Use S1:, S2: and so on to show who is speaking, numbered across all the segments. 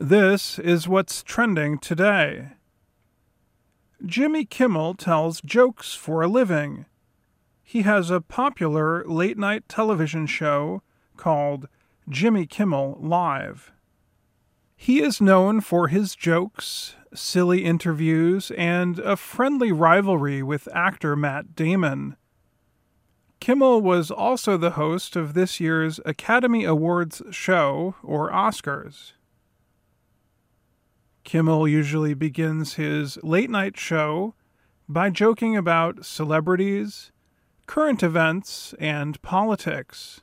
S1: This is what's trending today. Jimmy Kimmel tells jokes for a living. He has a popular late night television show called Jimmy Kimmel Live. He is known for his jokes, silly interviews, and a friendly rivalry with actor Matt Damon. Kimmel was also the host of this year's Academy Awards show, or Oscars. Kimmel usually begins his late night show by joking about celebrities, current events, and politics.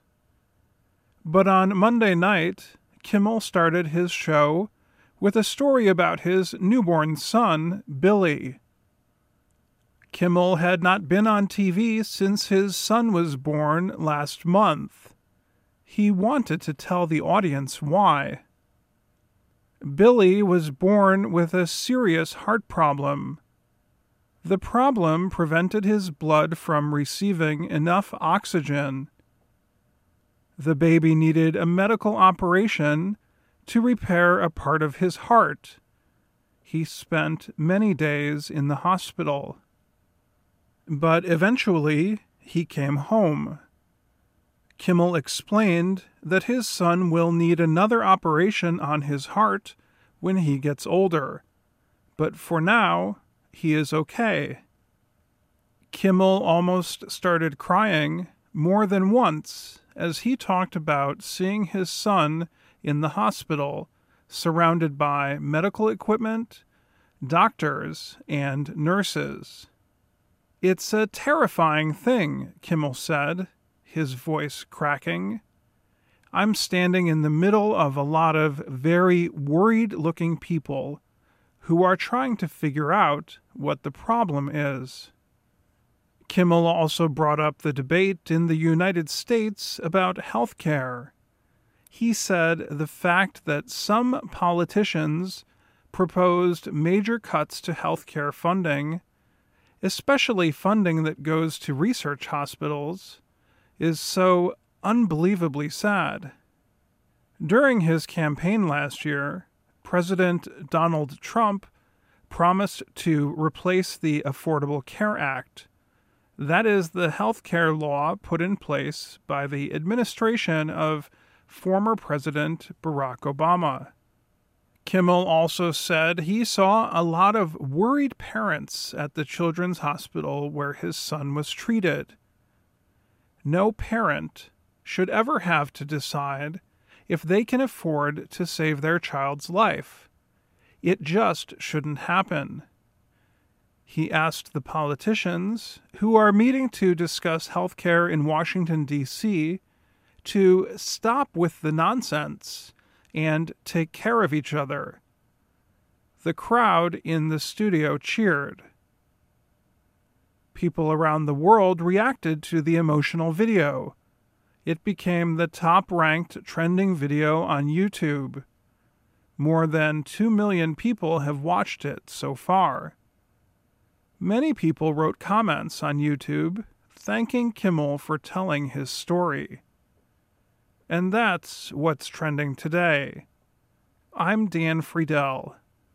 S1: But on Monday night, Kimmel started his show with a story about his newborn son, Billy. Kimmel had not been on TV since his son was born last month. He wanted to tell the audience why. Billy was born with a serious heart problem. The problem prevented his blood from receiving enough oxygen. The baby needed a medical operation to repair a part of his heart. He spent many days in the hospital. But eventually, he came home. Kimmel explained that his son will need another operation on his heart when he gets older, but for now, he is okay. Kimmel almost started crying more than once as he talked about seeing his son in the hospital surrounded by medical equipment, doctors, and nurses. It's a terrifying thing, Kimmel said his voice cracking. I'm standing in the middle of a lot of very worried looking people who are trying to figure out what the problem is. Kimmel also brought up the debate in the United States about health care. He said the fact that some politicians proposed major cuts to health care funding, especially funding that goes to research hospitals, is so unbelievably sad. During his campaign last year, President Donald Trump promised to replace the Affordable Care Act. That is the health care law put in place by the administration of former President Barack Obama. Kimmel also said he saw a lot of worried parents at the children's hospital where his son was treated. No parent should ever have to decide if they can afford to save their child's life. It just shouldn't happen. He asked the politicians who are meeting to discuss health care in Washington, D.C., to stop with the nonsense and take care of each other. The crowd in the studio cheered people around the world reacted to the emotional video. It became the top ranked trending video on YouTube. More than 2 million people have watched it so far. Many people wrote comments on YouTube thanking Kimmel for telling his story. And that's what's trending today. I'm Dan Friedell.